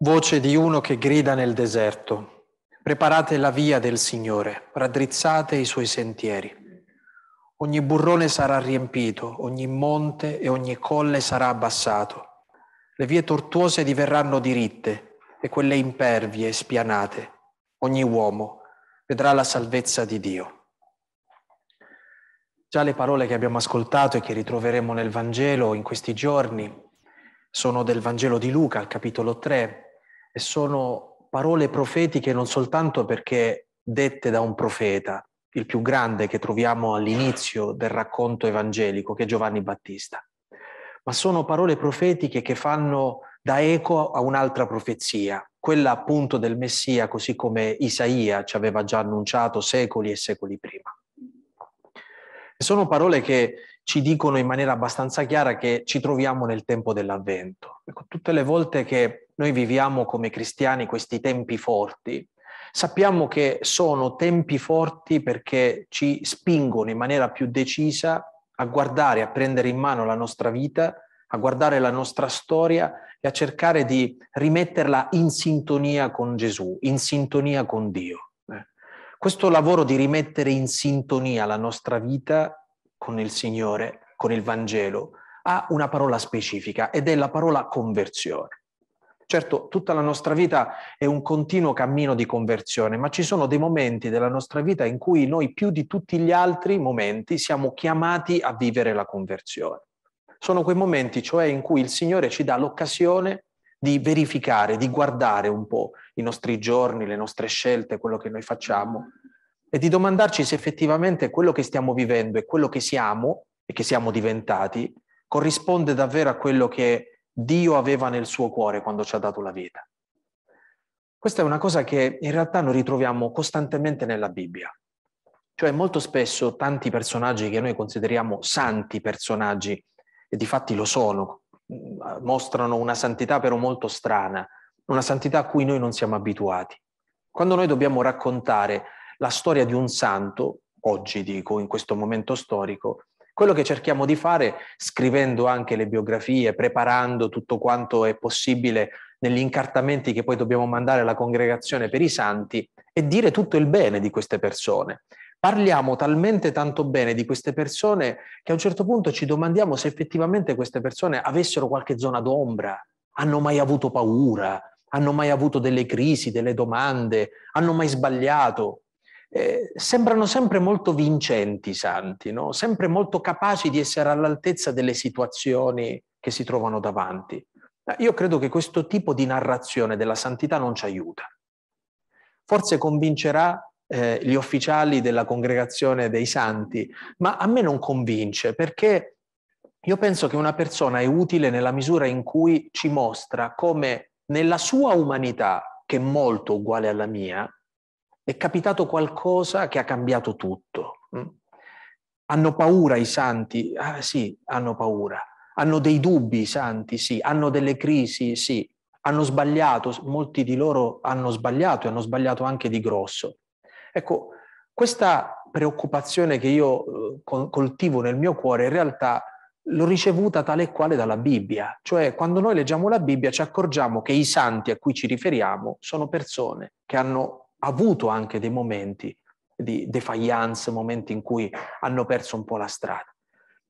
Voce di uno che grida nel deserto. Preparate la via del Signore, raddrizzate i suoi sentieri. Ogni burrone sarà riempito, ogni monte e ogni colle sarà abbassato. Le vie tortuose diverranno diritte e quelle impervie spianate. Ogni uomo vedrà la salvezza di Dio. Già le parole che abbiamo ascoltato e che ritroveremo nel Vangelo in questi giorni sono del Vangelo di Luca, al capitolo 3, e sono parole profetiche non soltanto perché dette da un profeta, il più grande che troviamo all'inizio del racconto evangelico, che è Giovanni Battista, ma sono parole profetiche che fanno da eco a un'altra profezia, quella appunto del Messia, così come Isaia ci aveva già annunciato secoli e secoli prima. E sono parole che ci dicono in maniera abbastanza chiara che ci troviamo nel tempo dell'avvento. Ecco, tutte le volte che noi viviamo come cristiani questi tempi forti, sappiamo che sono tempi forti perché ci spingono in maniera più decisa a guardare, a prendere in mano la nostra vita, a guardare la nostra storia e a cercare di rimetterla in sintonia con Gesù, in sintonia con Dio. Eh. Questo lavoro di rimettere in sintonia la nostra vita con il Signore, con il Vangelo, ha una parola specifica ed è la parola conversione. Certo, tutta la nostra vita è un continuo cammino di conversione, ma ci sono dei momenti della nostra vita in cui noi più di tutti gli altri momenti siamo chiamati a vivere la conversione. Sono quei momenti, cioè, in cui il Signore ci dà l'occasione di verificare, di guardare un po' i nostri giorni, le nostre scelte, quello che noi facciamo e di domandarci se effettivamente quello che stiamo vivendo e quello che siamo e che siamo diventati corrisponde davvero a quello che Dio aveva nel suo cuore quando ci ha dato la vita. Questa è una cosa che in realtà noi ritroviamo costantemente nella Bibbia. Cioè molto spesso tanti personaggi che noi consideriamo santi personaggi, e di fatti lo sono, mostrano una santità però molto strana, una santità a cui noi non siamo abituati. Quando noi dobbiamo raccontare la storia di un santo, oggi dico, in questo momento storico, quello che cerchiamo di fare, scrivendo anche le biografie, preparando tutto quanto è possibile negli incartamenti che poi dobbiamo mandare alla congregazione per i santi, è dire tutto il bene di queste persone. Parliamo talmente tanto bene di queste persone che a un certo punto ci domandiamo se effettivamente queste persone avessero qualche zona d'ombra, hanno mai avuto paura, hanno mai avuto delle crisi, delle domande, hanno mai sbagliato eh, sembrano sempre molto vincenti i santi, no? sempre molto capaci di essere all'altezza delle situazioni che si trovano davanti. Io credo che questo tipo di narrazione della santità non ci aiuta. Forse convincerà eh, gli ufficiali della congregazione dei santi, ma a me non convince perché io penso che una persona è utile nella misura in cui ci mostra come nella sua umanità, che è molto uguale alla mia, è capitato qualcosa che ha cambiato tutto. Mm? Hanno paura i santi? Ah, sì, hanno paura. Hanno dei dubbi i santi? Sì. Hanno delle crisi? Sì. Hanno sbagliato? Molti di loro hanno sbagliato e hanno sbagliato anche di grosso. Ecco, questa preoccupazione che io eh, coltivo nel mio cuore in realtà l'ho ricevuta tale e quale dalla Bibbia. Cioè, quando noi leggiamo la Bibbia ci accorgiamo che i santi a cui ci riferiamo sono persone che hanno avuto anche dei momenti di defiance, momenti in cui hanno perso un po' la strada.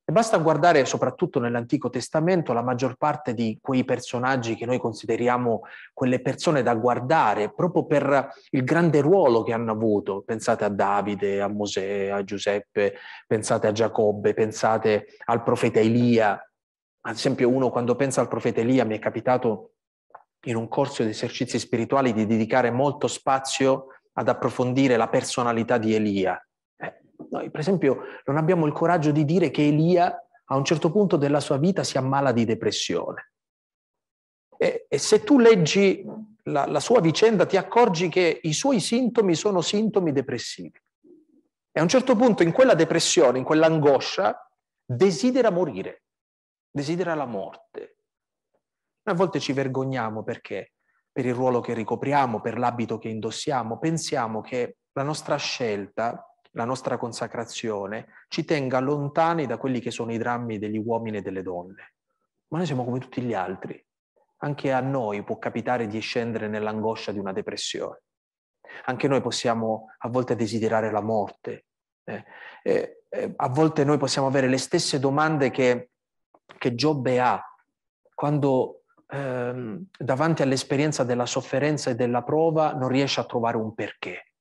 E basta guardare soprattutto nell'Antico Testamento la maggior parte di quei personaggi che noi consideriamo quelle persone da guardare proprio per il grande ruolo che hanno avuto. Pensate a Davide, a Mosè, a Giuseppe, pensate a Giacobbe, pensate al profeta Elia. Ad esempio uno quando pensa al profeta Elia mi è capitato in un corso di esercizi spirituali di dedicare molto spazio ad approfondire la personalità di Elia. Eh, noi, per esempio, non abbiamo il coraggio di dire che Elia a un certo punto della sua vita si ammala di depressione. E, e se tu leggi la, la sua vicenda ti accorgi che i suoi sintomi sono sintomi depressivi. E a un certo punto in quella depressione, in quell'angoscia, desidera morire, desidera la morte. A volte ci vergogniamo perché? Per il ruolo che ricopriamo, per l'abito che indossiamo, pensiamo che la nostra scelta, la nostra consacrazione ci tenga lontani da quelli che sono i drammi degli uomini e delle donne. Ma noi siamo come tutti gli altri. Anche a noi può capitare di scendere nell'angoscia di una depressione. Anche noi possiamo a volte desiderare la morte. Eh, eh, a volte noi possiamo avere le stesse domande che, che Giobbe ha quando ehm, davanti all'esperienza della sofferenza e della prova non riesce a trovare un perché.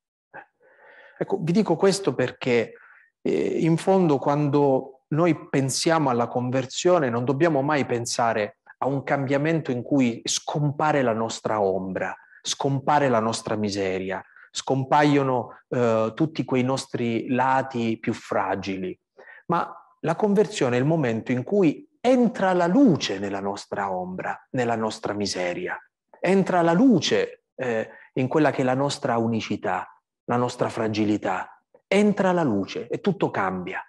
Ecco, vi dico questo perché eh, in fondo quando noi pensiamo alla conversione non dobbiamo mai pensare a un cambiamento in cui scompare la nostra ombra, scompare la nostra miseria, scompaiono eh, tutti quei nostri lati più fragili, ma la conversione è il momento in cui entra la luce nella nostra ombra, nella nostra miseria, entra la luce eh, in quella che è la nostra unicità, la nostra fragilità, entra la luce e tutto cambia.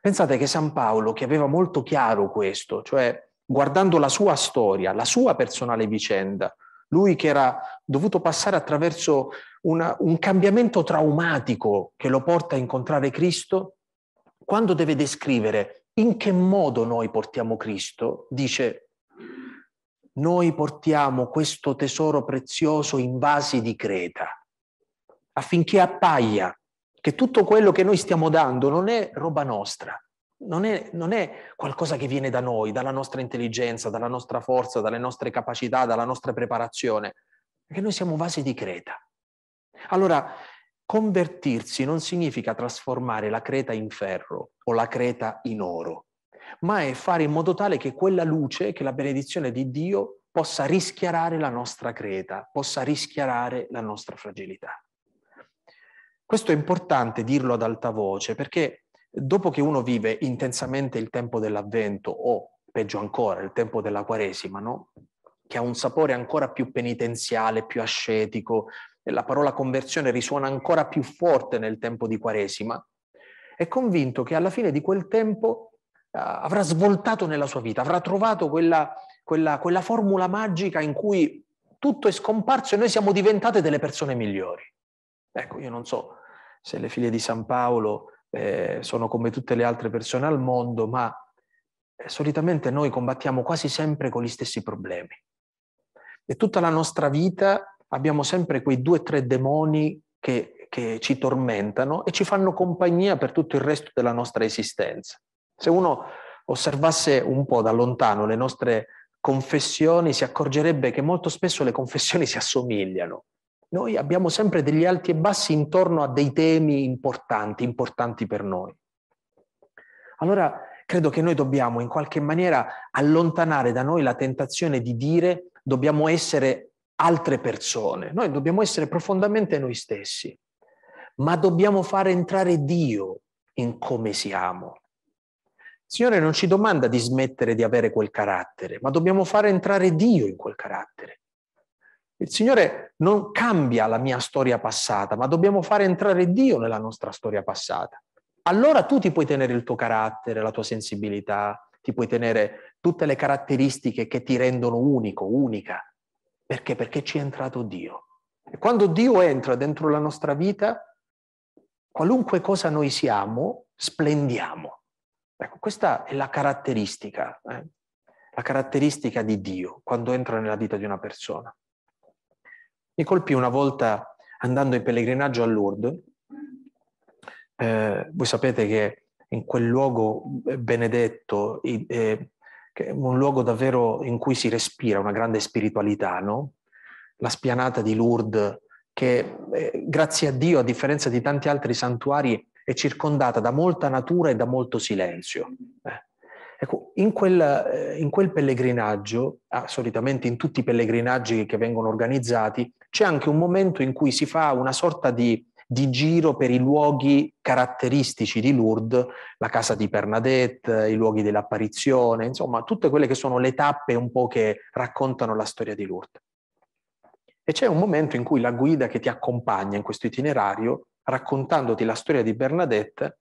Pensate che San Paolo, che aveva molto chiaro questo, cioè guardando la sua storia, la sua personale vicenda, lui che era dovuto passare attraverso una, un cambiamento traumatico che lo porta a incontrare Cristo, quando deve descrivere in che modo noi portiamo Cristo, dice, noi portiamo questo tesoro prezioso in vasi di creta, affinché appaia che tutto quello che noi stiamo dando non è roba nostra, non è, non è, qualcosa che viene da noi, dalla nostra intelligenza, dalla nostra forza, dalle nostre capacità, dalla nostra preparazione, perché noi siamo vasi di creta. Allora, convertirsi non significa trasformare la creta in ferro o la creta in oro, ma è fare in modo tale che quella luce, che la benedizione di Dio possa rischiarare la nostra creta, possa rischiarare la nostra fragilità. Questo è importante dirlo ad alta voce perché dopo che uno vive intensamente il tempo dell'avvento o peggio ancora il tempo della quaresima, no? che ha un sapore ancora più penitenziale, più ascetico, la parola conversione risuona ancora più forte nel tempo di quaresima, è convinto che alla fine di quel tempo uh, avrà svoltato nella sua vita, avrà trovato quella, quella, quella formula magica in cui tutto è scomparso e noi siamo diventate delle persone migliori. Ecco, io non so se le figlie di San Paolo eh, sono come tutte le altre persone al mondo, ma eh, solitamente noi combattiamo quasi sempre con gli stessi problemi. E tutta la nostra vita abbiamo sempre quei due o tre demoni che, che ci tormentano e ci fanno compagnia per tutto il resto della nostra esistenza. Se uno osservasse un po' da lontano le nostre confessioni, si accorgerebbe che molto spesso le confessioni si assomigliano. Noi abbiamo sempre degli alti e bassi intorno a dei temi importanti, importanti per noi. Allora credo che noi dobbiamo in qualche maniera allontanare da noi la tentazione di dire dobbiamo essere altre persone, noi dobbiamo essere profondamente noi stessi, ma dobbiamo fare entrare Dio in come siamo. Il Signore non ci domanda di smettere di avere quel carattere, ma dobbiamo fare entrare Dio in quel carattere. Il Signore non cambia la mia storia passata, ma dobbiamo fare entrare Dio nella nostra storia passata. Allora tu ti puoi tenere il tuo carattere, la tua sensibilità, ti puoi tenere tutte le caratteristiche che ti rendono unico, unica. Perché? Perché ci è entrato Dio. E quando Dio entra dentro la nostra vita, qualunque cosa noi siamo, splendiamo. Ecco, questa è la caratteristica, eh? la caratteristica di Dio quando entra nella vita di una persona. Mi colpì una volta andando in pellegrinaggio a Lourdes. Eh, voi sapete che in quel luogo benedetto, eh, che è un luogo davvero in cui si respira una grande spiritualità, no? La spianata di Lourdes, che eh, grazie a Dio, a differenza di tanti altri santuari, è circondata da molta natura e da molto silenzio. Eh. Ecco, in quel, eh, in quel pellegrinaggio, ah, solitamente in tutti i pellegrinaggi che vengono organizzati, c'è anche un momento in cui si fa una sorta di, di giro per i luoghi caratteristici di Lourdes, la casa di Bernadette, i luoghi dell'apparizione, insomma, tutte quelle che sono le tappe un po' che raccontano la storia di Lourdes. E c'è un momento in cui la guida che ti accompagna in questo itinerario, raccontandoti la storia di Bernadette,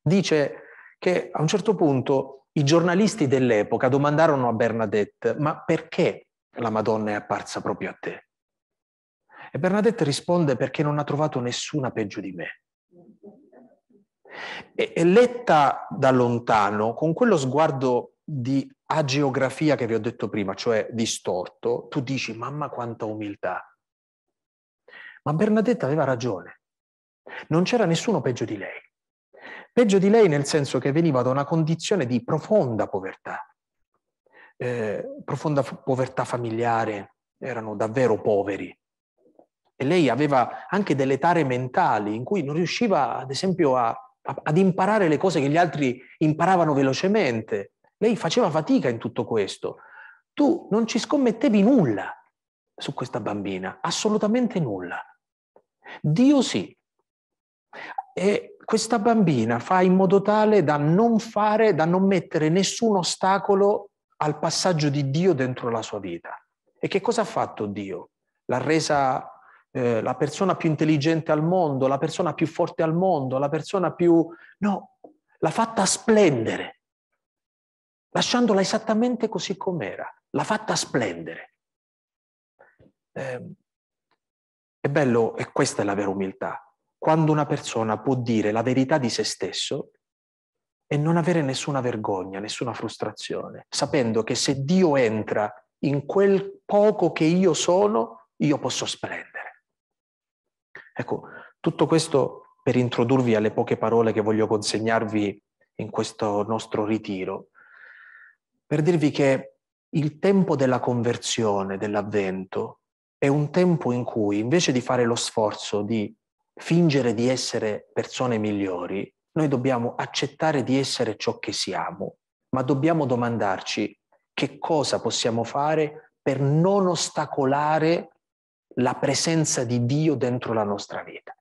dice che a un certo punto i giornalisti dell'epoca domandarono a Bernadette, ma perché la Madonna è apparsa proprio a te? E Bernadette risponde perché non ha trovato nessuna peggio di me. E, e letta da lontano, con quello sguardo di a geografia che vi ho detto prima, cioè distorto, tu dici mamma quanta umiltà. Ma Bernadetta aveva ragione. Non c'era nessuno peggio di lei. Peggio di lei nel senso che veniva da una condizione di profonda povertà. Eh, profonda povertà familiare, erano davvero poveri. E lei aveva anche delle tare mentali in cui non riusciva, ad esempio, a, a, ad imparare le cose che gli altri imparavano velocemente. Lei faceva fatica in tutto questo. Tu non ci scommettevi nulla su questa bambina, assolutamente nulla. Dio sì. E questa bambina fa in modo tale da non fare, da non mettere nessun ostacolo al passaggio di Dio dentro la sua vita. E che cosa ha fatto Dio? L'ha resa eh, la persona più intelligente al mondo, la persona più forte al mondo, la persona più... No, l'ha fatta splendere lasciandola esattamente così com'era, l'ha fatta splendere. Eh, è bello, e questa è la vera umiltà, quando una persona può dire la verità di se stesso e non avere nessuna vergogna, nessuna frustrazione, sapendo che se Dio entra in quel poco che io sono, io posso splendere. Ecco, tutto questo per introdurvi alle poche parole che voglio consegnarvi in questo nostro ritiro, per dirvi che il tempo della conversione, dell'avvento, è un tempo in cui invece di fare lo sforzo di fingere di essere persone migliori, noi dobbiamo accettare di essere ciò che siamo, ma dobbiamo domandarci che cosa possiamo fare per non ostacolare la presenza di Dio dentro la nostra vita.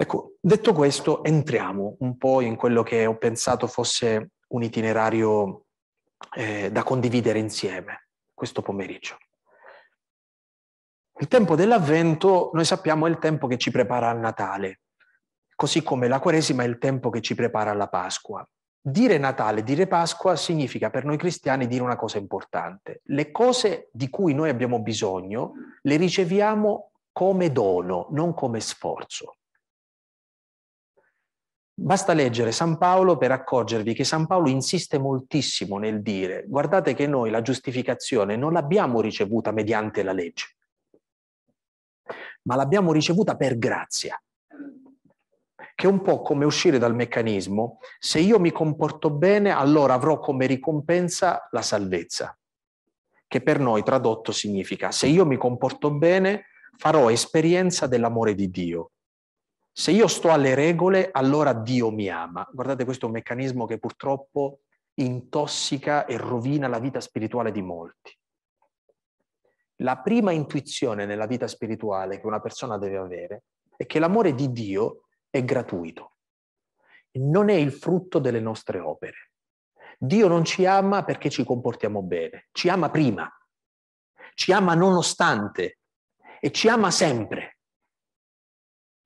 Ecco, detto questo, entriamo un po' in quello che ho pensato fosse un itinerario eh, da condividere insieme questo pomeriggio. Il tempo dell'avvento, noi sappiamo, è il tempo che ci prepara al Natale, così come la Quaresima è il tempo che ci prepara alla Pasqua. Dire Natale, dire Pasqua significa per noi cristiani dire una cosa importante. Le cose di cui noi abbiamo bisogno le riceviamo come dono, non come sforzo. Basta leggere San Paolo per accorgervi che San Paolo insiste moltissimo nel dire guardate che noi la giustificazione non l'abbiamo ricevuta mediante la legge, ma l'abbiamo ricevuta per grazia, che è un po' come uscire dal meccanismo, se io mi comporto bene allora avrò come ricompensa la salvezza, che per noi tradotto significa se io mi comporto bene farò esperienza dell'amore di Dio se io sto alle regole, allora Dio mi ama. Guardate, questo è un meccanismo che purtroppo intossica e rovina la vita spirituale di molti. La prima intuizione nella vita spirituale che una persona deve avere è che l'amore di Dio è gratuito, non è il frutto delle nostre opere. Dio non ci ama perché ci comportiamo bene, ci ama prima, ci ama nonostante e ci ama sempre.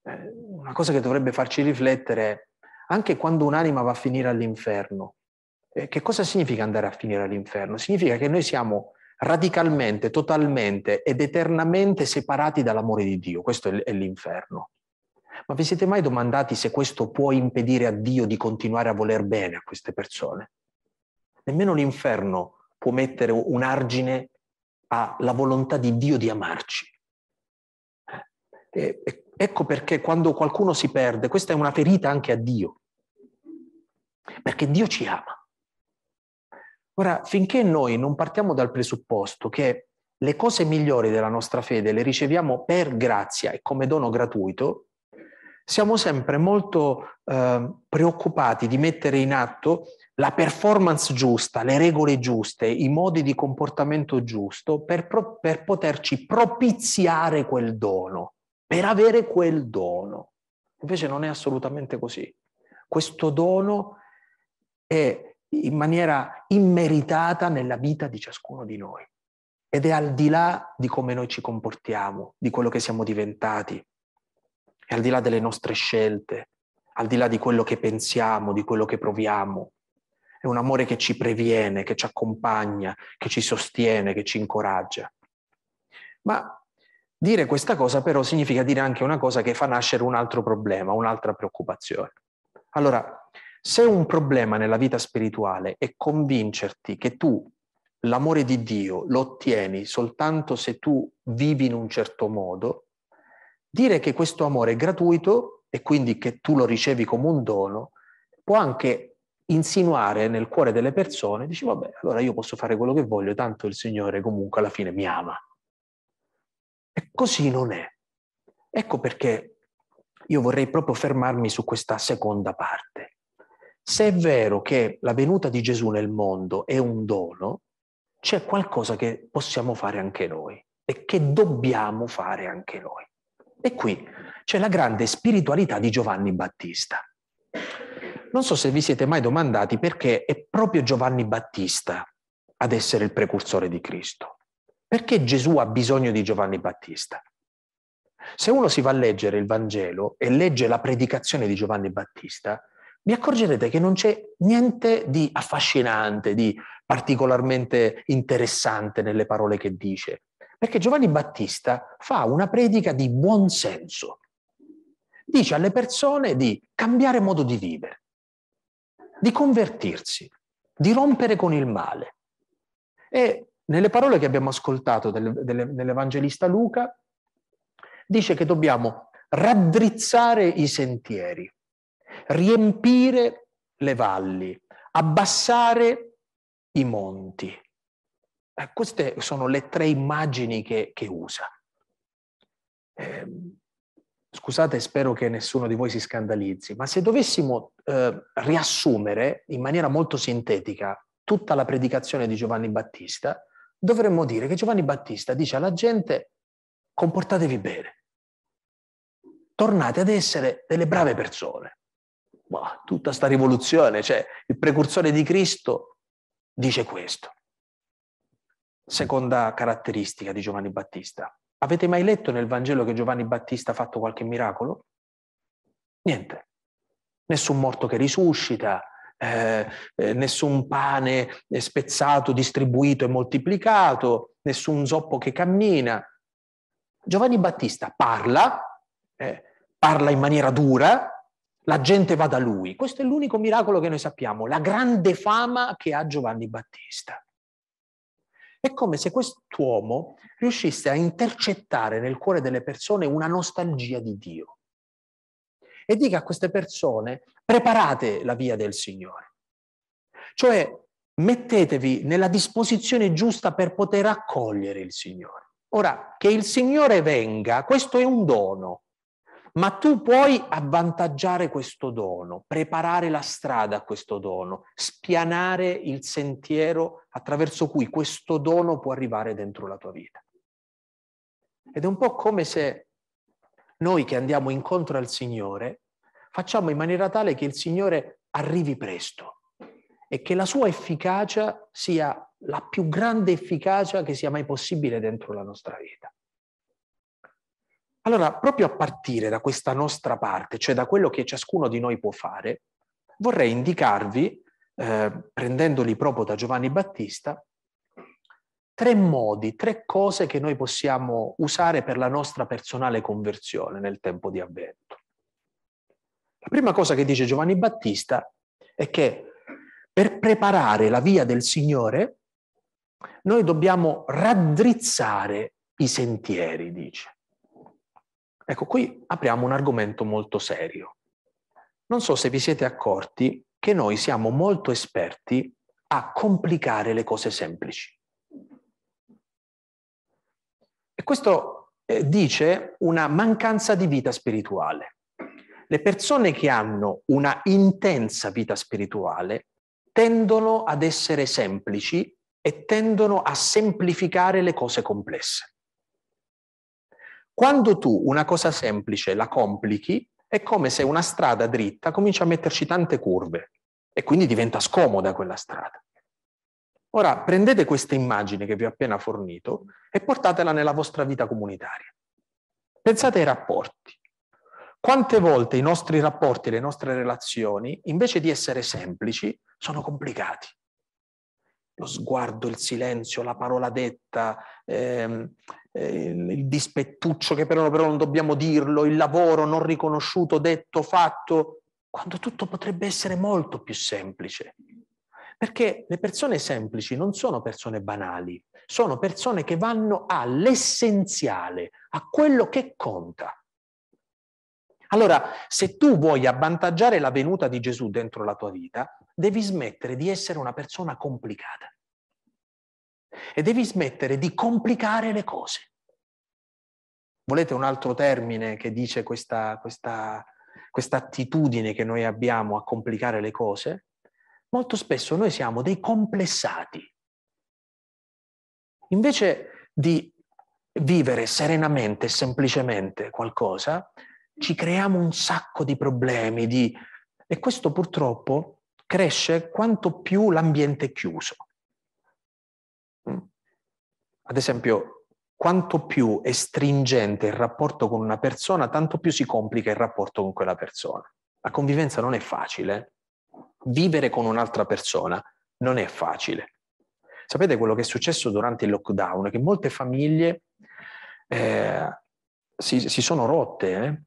Eh, una cosa che dovrebbe farci riflettere anche quando un'anima va a finire all'inferno. Eh, che cosa significa andare a finire all'inferno? Significa che noi siamo radicalmente, totalmente ed eternamente separati dall'amore di Dio. Questo è l'inferno. Ma vi siete mai domandati se questo può impedire a Dio di continuare a voler bene a queste persone? Nemmeno l'inferno può mettere un argine alla volontà di Dio di amarci. Eh, e, ecco perché quando qualcuno si perde, questa è una ferita anche a Dio, perché Dio ci ama. Ora, finché noi non partiamo dal presupposto che le cose migliori della nostra fede le riceviamo per grazia e come dono gratuito, siamo sempre molto eh, preoccupati di mettere in atto la performance giusta, le regole giuste, i modi di comportamento giusto per, pro- per poterci propiziare quel dono per avere quel dono. Invece non è assolutamente così. Questo dono è in maniera immeritata nella vita di ciascuno di noi ed è al di là di come noi ci comportiamo, di quello che siamo diventati, è al di là delle nostre scelte, al di là di quello che pensiamo, di quello che proviamo. È un amore che ci previene, che ci accompagna, che ci sostiene, che ci incoraggia. Ma Dire questa cosa però significa dire anche una cosa che fa nascere un altro problema, un'altra preoccupazione. Allora, Se un problema nella vita spirituale è convincerti che tu l'amore di Dio lo ottieni soltanto se tu vivi in un certo modo, dire che questo amore è gratuito e quindi che tu lo ricevi come un dono, può anche insinuare nel cuore delle persone, dici vabbè, allora io posso fare quello che voglio, tanto il Signore comunque alla fine mi ama. E così non è. Ecco perché io vorrei proprio fermarmi su questa seconda parte. Se è vero che la venuta di Gesù nel mondo è un dono, c'è qualcosa che possiamo fare anche noi e che dobbiamo fare anche noi. E qui c'è la grande spiritualità di Giovanni Battista. Non so se vi siete mai domandati perché è proprio Giovanni Battista ad essere il precursore di Cristo. Perché Gesù ha bisogno di Giovanni Battista? Se uno si va a leggere il Vangelo e legge la predicazione di Giovanni Battista, vi accorgerete che non c'è niente di affascinante, di particolarmente interessante nelle parole che dice, perché Giovanni Battista fa una predica di buon senso. Dice alle persone di cambiare modo di vivere, di convertirsi, di rompere con il male. E nelle parole che abbiamo ascoltato dell'Evangelista Luca, dice che dobbiamo raddrizzare i sentieri, riempire le valli, abbassare i monti. Eh, queste sono le tre immagini che, che usa. Eh, scusate, spero che nessuno di voi si scandalizzi, ma se dovessimo eh, riassumere in maniera molto sintetica tutta la predicazione di Giovanni Battista, dovremmo dire che Giovanni Battista dice alla gente comportatevi bene, tornate ad essere delle brave persone, ma tutta sta rivoluzione, cioè il precursore di Cristo dice questo. Seconda caratteristica di Giovanni Battista. Avete mai letto nel Vangelo che Giovanni Battista ha fatto qualche miracolo? Niente. Nessun morto che risuscita, eh, eh, nessun pane spezzato, distribuito e moltiplicato, nessun zoppo che cammina. Giovanni Battista parla, eh, parla in maniera dura, la gente va da lui. Questo è l'unico miracolo che noi sappiamo, la grande fama che ha Giovanni Battista. È come se quest'uomo riuscisse a intercettare nel cuore delle persone una nostalgia di Dio e dica a queste persone preparate la via del Signore. Cioè mettetevi nella disposizione giusta per poter accogliere il Signore. Ora, che il Signore venga, questo è un dono, ma tu puoi avvantaggiare questo dono, preparare la strada a questo dono, spianare il sentiero attraverso cui questo dono può arrivare dentro la tua vita. Ed è un po' come se noi che andiamo incontro al Signore facciamo in maniera tale che il Signore arrivi presto e che la sua efficacia sia la più grande efficacia che sia mai possibile dentro la nostra vita. Allora, proprio a partire da questa nostra parte, cioè da quello che ciascuno di noi può fare, vorrei indicarvi, eh, prendendoli proprio da Giovanni Battista, tre modi, tre cose che noi possiamo usare per la nostra personale conversione nel tempo di avvento. La prima cosa che dice Giovanni Battista è che per preparare la via del Signore noi dobbiamo raddrizzare i sentieri, dice. Ecco, qui apriamo un argomento molto serio. Non so se vi siete accorti che noi siamo molto esperti a complicare le cose semplici. E questo eh, dice una mancanza di vita spirituale. Le persone che hanno una intensa vita spirituale tendono ad essere semplici e tendono a semplificare le cose complesse. Quando tu una cosa semplice la complichi, è come se una strada dritta comincia a metterci tante curve e quindi diventa scomoda quella strada. Ora prendete questa immagine che vi ho appena fornito e portatela nella vostra vita comunitaria. Pensate ai rapporti. Quante volte i nostri rapporti, le nostre relazioni, invece di essere semplici, sono complicati? Lo sguardo, il silenzio, la parola detta, ehm, eh, il dispettuccio che però, però non dobbiamo dirlo, il lavoro non riconosciuto, detto, fatto, quando tutto potrebbe essere molto più semplice. Perché le persone semplici non sono persone banali, sono persone che vanno all'essenziale, a quello che conta. Allora, se tu vuoi avvantaggiare la venuta di Gesù dentro la tua vita, devi smettere di essere una persona complicata. E devi smettere di complicare le cose. Volete un altro termine che dice questa, questa, questa attitudine che noi abbiamo a complicare le cose? Molto spesso noi siamo dei complessati. Invece di vivere serenamente semplicemente qualcosa, ci creiamo un sacco di problemi di... e questo purtroppo cresce quanto più l'ambiente è chiuso. Ad esempio, quanto più è stringente il rapporto con una persona, tanto più si complica il rapporto con quella persona. La convivenza non è facile. Vivere con un'altra persona non è facile. Sapete quello che è successo durante il lockdown? Che molte famiglie eh, si, si, sono rotte, eh?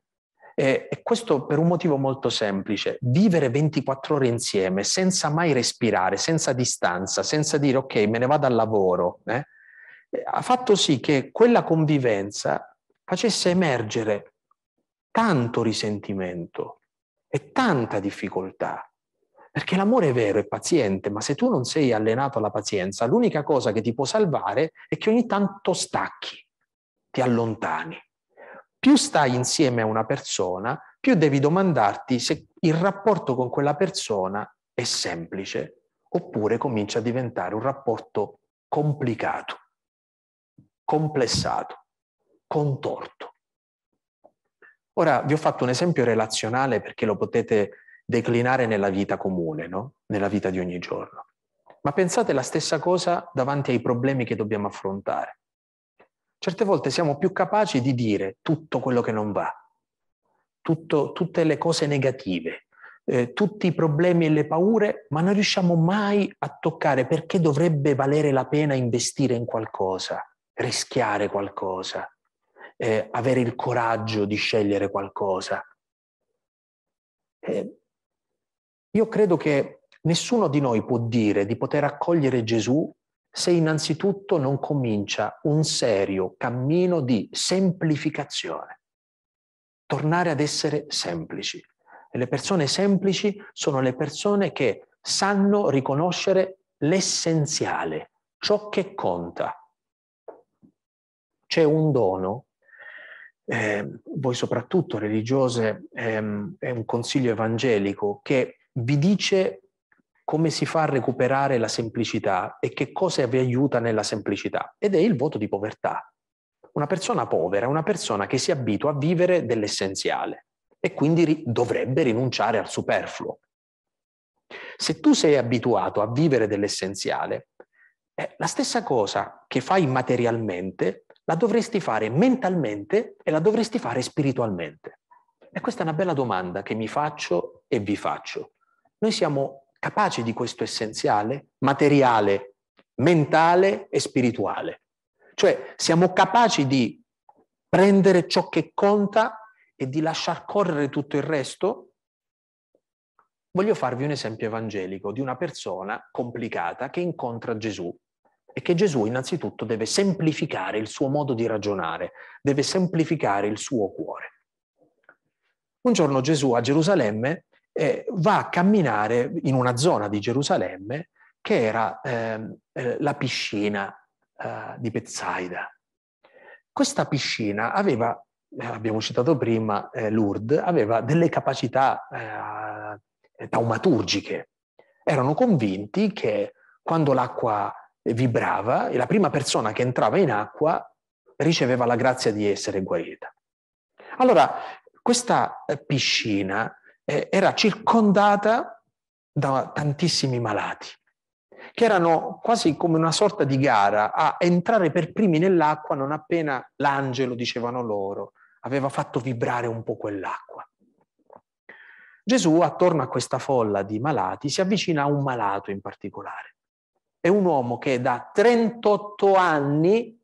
E, e, questo per un motivo molto semplice. Vivere 24 ore insieme senza mai respirare, senza distanza, senza dire ok, me ne vado al lavoro, eh, ha fatto sì che quella convivenza facesse emergere tanto risentimento e tanta difficoltà. Perché l'amore è vero, è paziente, ma se tu non sei allenato alla pazienza, l'unica cosa che ti può salvare è che ogni tanto stacchi, ti allontani più stai insieme a una persona, più devi domandarti se il rapporto con quella persona è semplice oppure comincia a diventare un rapporto complicato, complessato, contorto. Ora vi ho fatto un esempio relazionale perché lo potete declinare nella vita comune, no? nella vita di ogni giorno. Ma pensate la stessa cosa davanti ai problemi che dobbiamo affrontare. Certe volte siamo più capaci di dire tutto quello che non va, tutto, tutte le cose negative, eh, tutti i problemi e le paure, ma non riusciamo mai a toccare perché dovrebbe valere la pena investire in qualcosa, rischiare qualcosa, eh, avere il coraggio di scegliere qualcosa. Eh, io credo che nessuno di noi può dire di poter accogliere Gesù se innanzitutto non comincia un serio cammino di semplificazione. Tornare ad essere semplici. E le persone semplici sono le persone che sanno riconoscere l'essenziale, ciò che conta. C'è un dono, eh, voi soprattutto religiose, ehm, è un consiglio evangelico che vi dice come si fa a recuperare la semplicità e che cosa vi aiuta nella semplicità. Ed è il voto di povertà. Una persona povera è una persona che si abitua a vivere dell'essenziale e quindi dovrebbe rinunciare al superfluo. Se tu sei abituato a vivere dell'essenziale, eh, la stessa cosa che fai materialmente la dovresti fare mentalmente e la dovresti fare spiritualmente. E questa è una bella domanda che mi faccio e vi faccio. Noi siamo capaci di questo essenziale, materiale, mentale e spirituale. Cioè siamo capaci di prendere ciò che conta e di lasciar correre tutto il resto? Voglio farvi un esempio evangelico di una persona complicata che incontra Gesù e che Gesù innanzitutto deve semplificare il suo modo di ragionare, deve semplificare il suo cuore. Un giorno Gesù a Gerusalemme eh, va a camminare in una zona di Gerusalemme che era ehm, eh, la piscina eh, di Bezzaida. Questa piscina aveva, eh, abbiamo citato prima eh, Lourdes, aveva delle capacità eh, taumaturgiche. Erano convinti che quando l'acqua vibrava, la prima persona che entrava in acqua riceveva la grazia di essere guarita. Allora, questa piscina eh, era circondata da tantissimi malati, che erano quasi come una sorta di gara a entrare per primi nell'acqua non appena l'angelo, dicevano loro, aveva fatto vibrare un po' quell'acqua. Gesù, attorno a questa folla di malati, si avvicina a un malato in particolare. È un uomo che da 38 anni,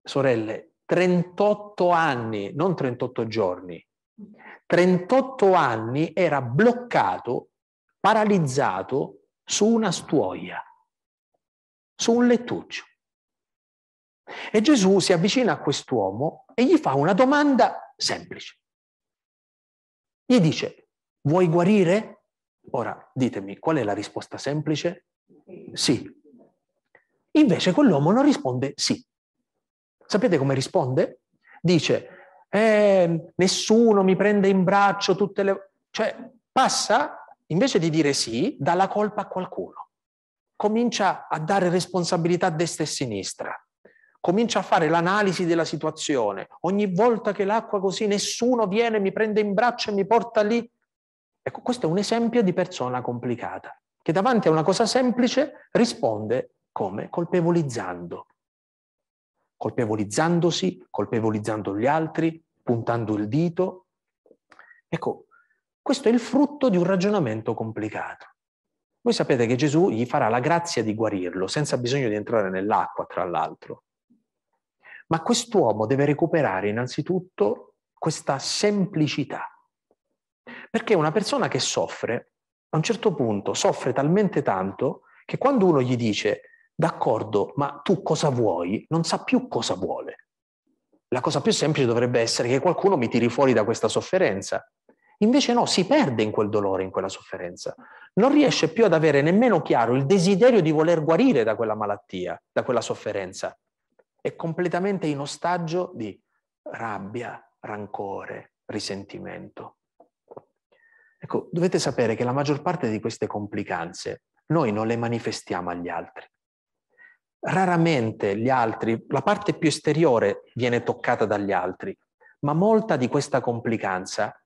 sorelle, 38 anni, non 38 giorni, 38 anni era bloccato, paralizzato su una stuoia, su un lettuccio. E Gesù si avvicina a quest'uomo e gli fa una domanda semplice. Gli dice, vuoi guarire? Ora ditemi, qual è la risposta semplice? Sì. Invece quell'uomo non risponde sì. Sapete come risponde? Dice, eh, nessuno mi prende in braccio tutte le... Cioè, passa, invece di dire sì, dà la colpa a qualcuno. Comincia a dare responsabilità a destra e a sinistra comincia a fare l'analisi della situazione. Ogni volta che l'acqua così nessuno viene, mi prende in braccio e mi porta lì. Ecco, questo è un esempio di persona complicata, che davanti a una cosa semplice risponde come? Colpevolizzando. Colpevolizzandosi, colpevolizzando gli altri, puntando il dito. Ecco, questo è il frutto di un ragionamento complicato. Voi sapete che Gesù gli farà la grazia di guarirlo, senza bisogno di entrare nell'acqua, tra l'altro. Ma quest'uomo deve recuperare innanzitutto questa semplicità. Perché una persona che soffre, a un certo punto, soffre talmente tanto che quando uno gli dice, d'accordo, ma tu cosa vuoi, non sa più cosa vuole. La cosa più semplice dovrebbe essere che qualcuno mi tiri fuori da questa sofferenza. Invece no, si perde in quel dolore, in quella sofferenza. Non riesce più ad avere nemmeno chiaro il desiderio di voler guarire da quella malattia, da quella sofferenza è completamente in ostaggio di rabbia, rancore, risentimento. Ecco, dovete sapere che la maggior parte di queste complicanze noi non le manifestiamo agli altri. Raramente gli altri, la parte più esteriore viene toccata dagli altri, ma molta di questa complicanza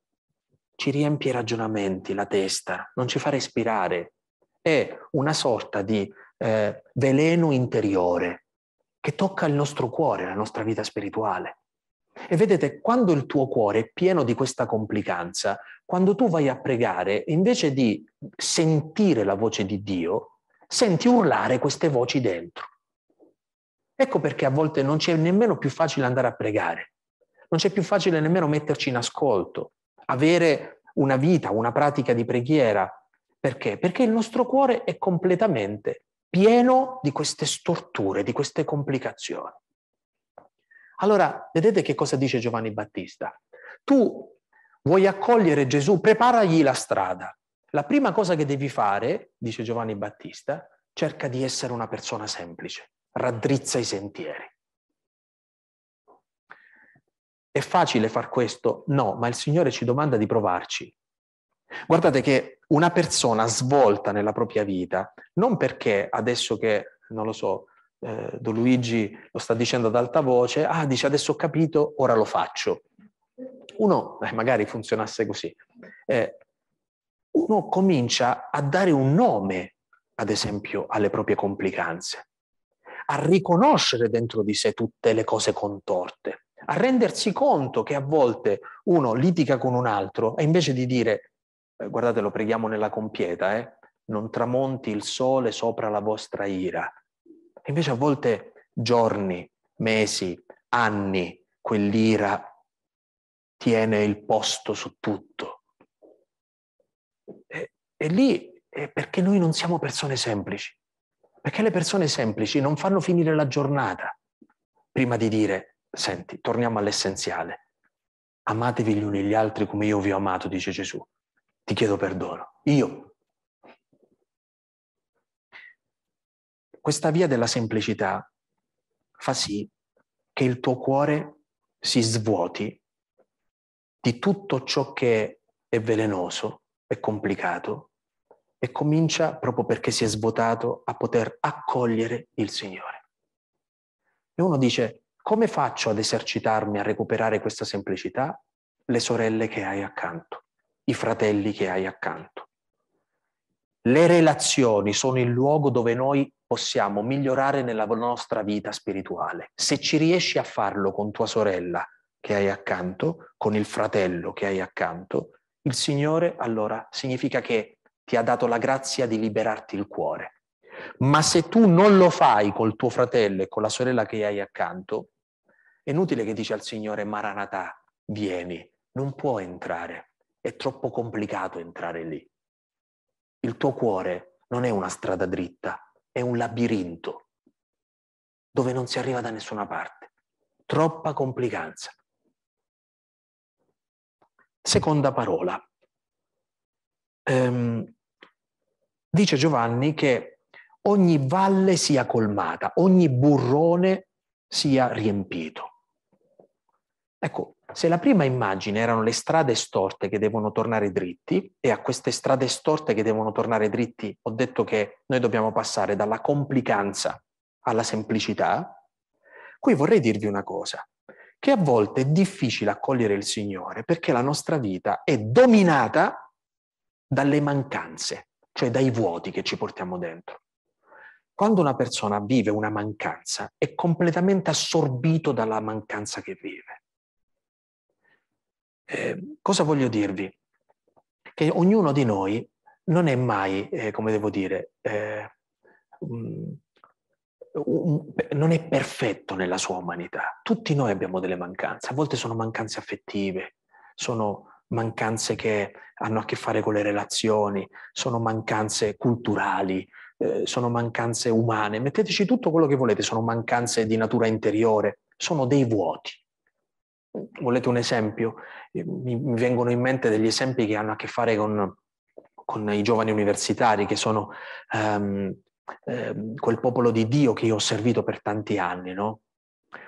ci riempie i ragionamenti, la testa, non ci fa respirare. È una sorta di eh, veleno interiore che tocca il nostro cuore, la nostra vita spirituale. E vedete, quando il tuo cuore è pieno di questa complicanza, quando tu vai a pregare, invece di sentire la voce di Dio, senti urlare queste voci dentro. Ecco perché a volte non c'è nemmeno più facile andare a pregare, non c'è più facile nemmeno metterci in ascolto, avere una vita, una pratica di preghiera. Perché? Perché il nostro cuore è completamente pieno di queste storture, di queste complicazioni. Allora, vedete che cosa dice Giovanni Battista? Tu vuoi accogliere Gesù, preparagli la strada. La prima cosa che devi fare, dice Giovanni Battista, cerca di essere una persona semplice, raddrizza i sentieri. È facile far questo? No, ma il Signore ci domanda di provarci. Guardate che una persona svolta nella propria vita, non perché adesso che, non lo so, eh, Don Luigi lo sta dicendo ad alta voce, ah, dice adesso ho capito, ora lo faccio. Uno, eh, magari funzionasse così, eh, uno comincia a dare un nome, ad esempio, alle proprie complicanze, a riconoscere dentro di sé tutte le cose contorte, a rendersi conto che a volte uno litiga con un altro e invece di dire eh, guardate lo preghiamo nella compieta, eh? non tramonti il sole sopra la vostra ira. Invece a volte giorni, mesi, anni, quell'ira tiene il posto su tutto. E, e lì è perché noi non siamo persone semplici, perché le persone semplici non fanno finire la giornata prima di dire, senti, torniamo all'essenziale, amatevi gli uni gli altri come io vi ho amato, dice Gesù ti chiedo perdono. Io. Questa via della semplicità fa sì che il tuo cuore si svuoti di tutto ciò che è velenoso, è complicato e comincia, proprio perché si è svuotato, a poter accogliere il Signore. E uno dice, come faccio ad esercitarmi a recuperare questa semplicità? Le sorelle che hai accanto i fratelli che hai accanto. Le relazioni sono il luogo dove noi possiamo migliorare nella nostra vita spirituale. Se ci riesci a farlo con tua sorella che hai accanto, con il fratello che hai accanto, il Signore allora significa che ti ha dato la grazia di liberarti il cuore. Ma se tu non lo fai col tuo fratello e con la sorella che hai accanto, è inutile che dici al Signore Maranatà, vieni, non può entrare è troppo complicato entrare lì. Il tuo cuore non è una strada dritta, è un labirinto dove non si arriva da nessuna parte. Troppa complicanza. Seconda parola. Ehm, dice Giovanni che ogni valle sia colmata, ogni burrone sia riempito. Ecco, se la prima immagine erano le strade storte che devono tornare dritti, e a queste strade storte che devono tornare dritti ho detto che noi dobbiamo passare dalla complicanza alla semplicità, qui vorrei dirvi una cosa, che a volte è difficile accogliere il Signore perché la nostra vita è dominata dalle mancanze, cioè dai vuoti che ci portiamo dentro. Quando una persona vive una mancanza è completamente assorbito dalla mancanza che vive. Eh, cosa voglio dirvi? Che ognuno di noi non è mai, eh, come devo dire, eh, um, un, non è perfetto nella sua umanità. Tutti noi abbiamo delle mancanze, a volte sono mancanze affettive, sono mancanze che hanno a che fare con le relazioni, sono mancanze culturali, eh, sono mancanze umane, metteteci tutto quello che volete, sono mancanze di natura interiore, sono dei vuoti. Volete un esempio? Mi, mi vengono in mente degli esempi che hanno a che fare con, con i giovani universitari, che sono um, um, quel popolo di Dio che io ho servito per tanti anni. No?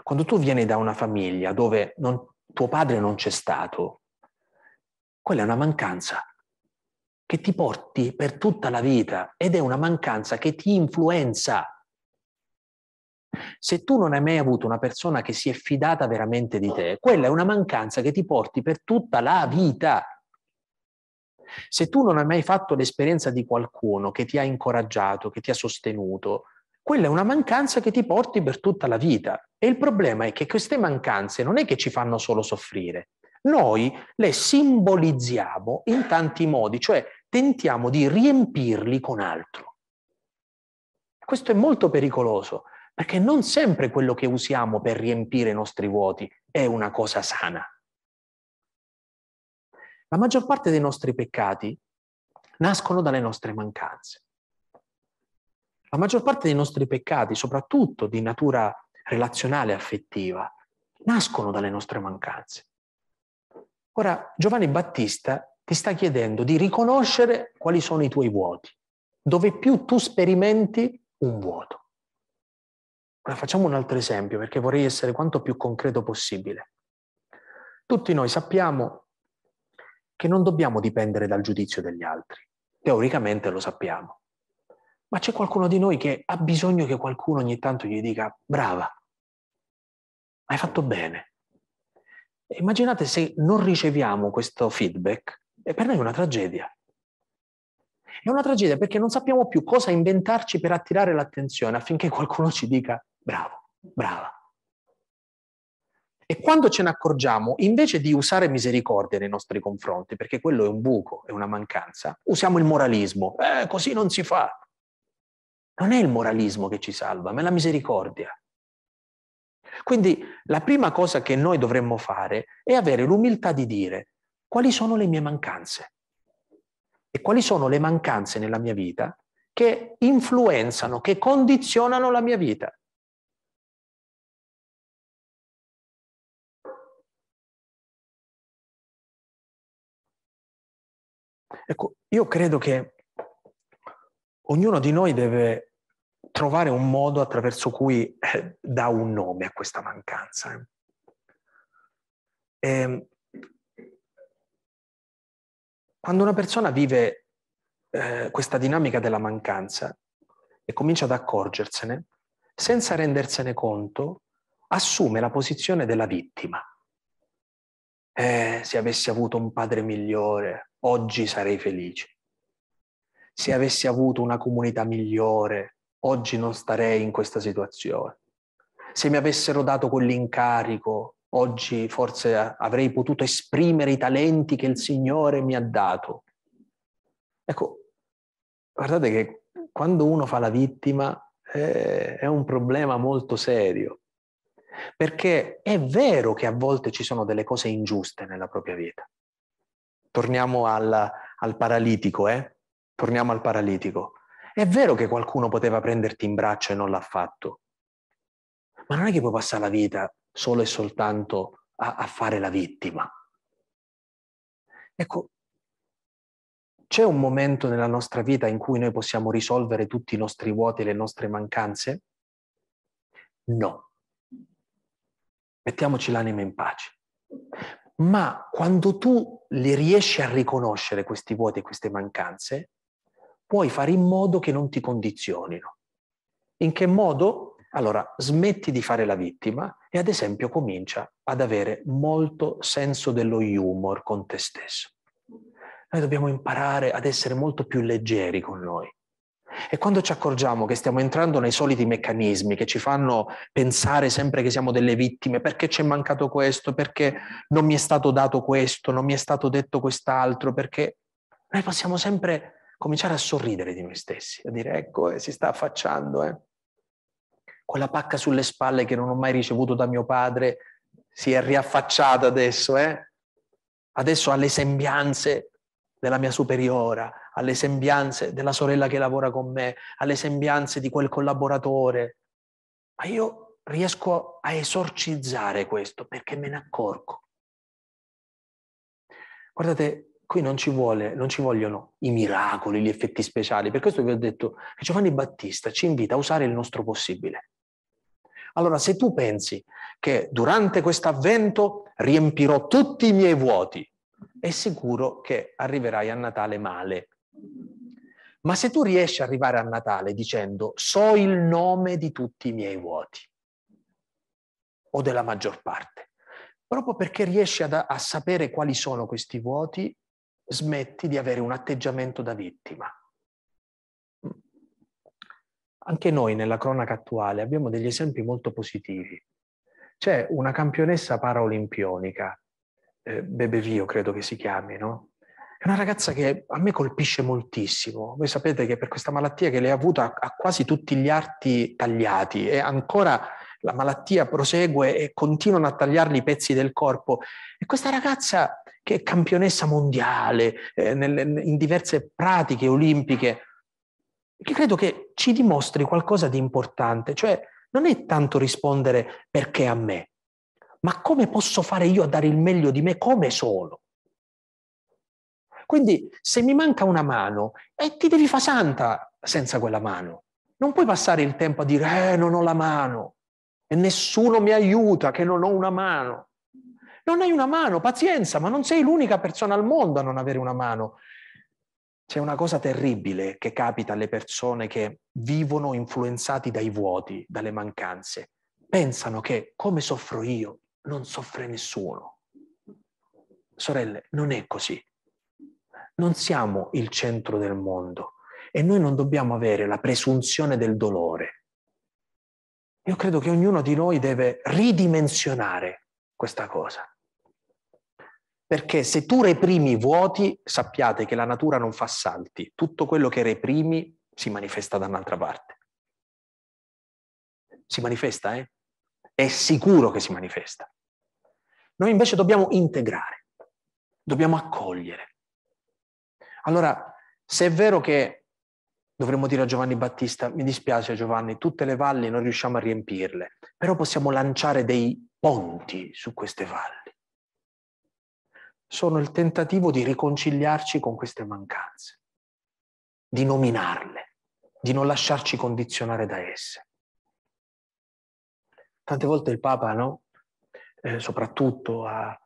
Quando tu vieni da una famiglia dove non, tuo padre non c'è stato, quella è una mancanza che ti porti per tutta la vita ed è una mancanza che ti influenza se tu non hai mai avuto una persona che si è fidata veramente di te, quella è una mancanza che ti porti per tutta la vita. Se tu non hai mai fatto l'esperienza di qualcuno che ti ha incoraggiato, che ti ha sostenuto, quella è una mancanza che ti porti per tutta la vita. E il problema è che queste mancanze non è che ci fanno solo soffrire, noi le simbolizziamo in tanti modi, cioè tentiamo di riempirli con altro. Questo è molto pericoloso perché non sempre quello che usiamo per riempire i nostri vuoti è una cosa sana. La maggior parte dei nostri peccati nascono dalle nostre mancanze. La maggior parte dei nostri peccati, soprattutto di natura relazionale e affettiva, nascono dalle nostre mancanze. Ora, Giovanni Battista ti sta chiedendo di riconoscere quali sono i tuoi vuoti, dove più tu sperimenti un vuoto. Ora facciamo un altro esempio perché vorrei essere quanto più concreto possibile. Tutti noi sappiamo che non dobbiamo dipendere dal giudizio degli altri. Teoricamente lo sappiamo. Ma c'è qualcuno di noi che ha bisogno che qualcuno ogni tanto gli dica brava, hai fatto bene. Immaginate se non riceviamo questo feedback, e per noi è una tragedia. È una tragedia perché non sappiamo più cosa inventarci per attirare l'attenzione affinché qualcuno ci dica bravo, brava. E quando ce ne accorgiamo, invece di usare misericordia nei nostri confronti, perché quello è un buco, è una mancanza, usiamo il moralismo. Eh, così non si fa. Non è il moralismo che ci salva, ma è la misericordia. Quindi la prima cosa che noi dovremmo fare è avere l'umiltà di dire quali sono le mie mancanze e quali sono le mancanze nella mia vita che influenzano, che condizionano la mia vita. Ecco, io credo che ognuno di noi deve trovare un modo attraverso cui eh, dà un nome a questa mancanza. E, ehm, quando una persona vive eh, questa dinamica della mancanza e comincia ad accorgersene, senza rendersene conto, assume la posizione della vittima. Eh, se avessi avuto un padre migliore, oggi sarei felice. Se avessi avuto una comunità migliore, oggi non starei in questa situazione. Se mi avessero dato quell'incarico, oggi forse avrei potuto esprimere i talenti che il Signore mi ha dato. Ecco, guardate che quando uno fa la vittima eh, è un problema molto serio. Perché è vero che a volte ci sono delle cose ingiuste nella propria vita. Torniamo al, al paralitico, eh? Torniamo al paralitico. È vero che qualcuno poteva prenderti in braccio e non l'ha fatto, ma non è che puoi passare la vita solo e soltanto a, a fare la vittima. Ecco, c'è un momento nella nostra vita in cui noi possiamo risolvere tutti i nostri vuoti e le nostre mancanze? No. Mettiamoci l'anima in pace. Ma quando tu li riesci a riconoscere questi vuoti e queste mancanze, puoi fare in modo che non ti condizionino. In che modo? Allora, smetti di fare la vittima e ad esempio comincia ad avere molto senso dello humor con te stesso. Noi dobbiamo imparare ad essere molto più leggeri con. E quando ci accorgiamo che stiamo entrando nei soliti meccanismi che ci fanno pensare sempre che siamo delle vittime, perché ci è mancato questo, perché non mi è stato dato questo, non mi è stato detto quest'altro, perché noi possiamo sempre cominciare a sorridere di noi stessi, a dire ecco, eh, si sta affacciando, eh. quella pacca sulle spalle che non ho mai ricevuto da mio padre si è riaffacciata adesso, eh. adesso ha le sembianze della mia superiora, alle sembianze della sorella che lavora con me, alle sembianze di quel collaboratore. Ma io riesco a esorcizzare questo perché me ne accorgo. Guardate, qui non ci, vuole, non ci vogliono i miracoli, gli effetti speciali. Per questo vi ho detto che Giovanni Battista ci invita a usare il nostro possibile. Allora, se tu pensi che durante questo avvento riempirò tutti i miei vuoti, è sicuro che arriverai a Natale male. Ma se tu riesci ad arrivare a Natale dicendo so il nome di tutti i miei vuoti, o della maggior parte, proprio perché riesci ad, a sapere quali sono questi vuoti, smetti di avere un atteggiamento da vittima. Anche noi nella cronaca attuale abbiamo degli esempi molto positivi. C'è una campionessa paraolimpionica eh, Bebevio credo che si chiami, no? È una ragazza che a me colpisce moltissimo. Voi sapete che per questa malattia che lei ha avuto ha, quasi tutti gli arti tagliati e ancora la malattia prosegue e continuano a tagliargli i pezzi del corpo. E questa ragazza che è campionessa mondiale eh, nelle, in diverse pratiche olimpiche, che credo che ci dimostri qualcosa di importante, cioè non è tanto rispondere perché a me, ma come posso fare io a dare il meglio di me come sono? Quindi se mi manca una mano, eh, ti devi fare santa senza quella mano. Non puoi passare il tempo a dire, eh, non ho la mano e nessuno mi aiuta che non ho una mano. Non hai una mano, pazienza, ma non sei l'unica persona al mondo a non avere una mano. C'è una cosa terribile che capita alle persone che vivono influenzati dai vuoti, dalle mancanze. Pensano che come soffro io, non soffre nessuno. Sorelle, non è così. Non siamo il centro del mondo e noi non dobbiamo avere la presunzione del dolore. Io credo che ognuno di noi deve ridimensionare questa cosa. Perché se tu reprimi i vuoti, sappiate che la natura non fa salti. Tutto quello che reprimi si manifesta da un'altra parte. Si manifesta, eh? È sicuro che si manifesta. Noi invece dobbiamo integrare, dobbiamo accogliere. Allora, se è vero che dovremmo dire a Giovanni Battista, mi dispiace Giovanni, tutte le valli non riusciamo a riempirle, però possiamo lanciare dei ponti su queste valli. Sono il tentativo di riconciliarci con queste mancanze, di nominarle, di non lasciarci condizionare da esse. Tante volte il Papa, no? eh, soprattutto a,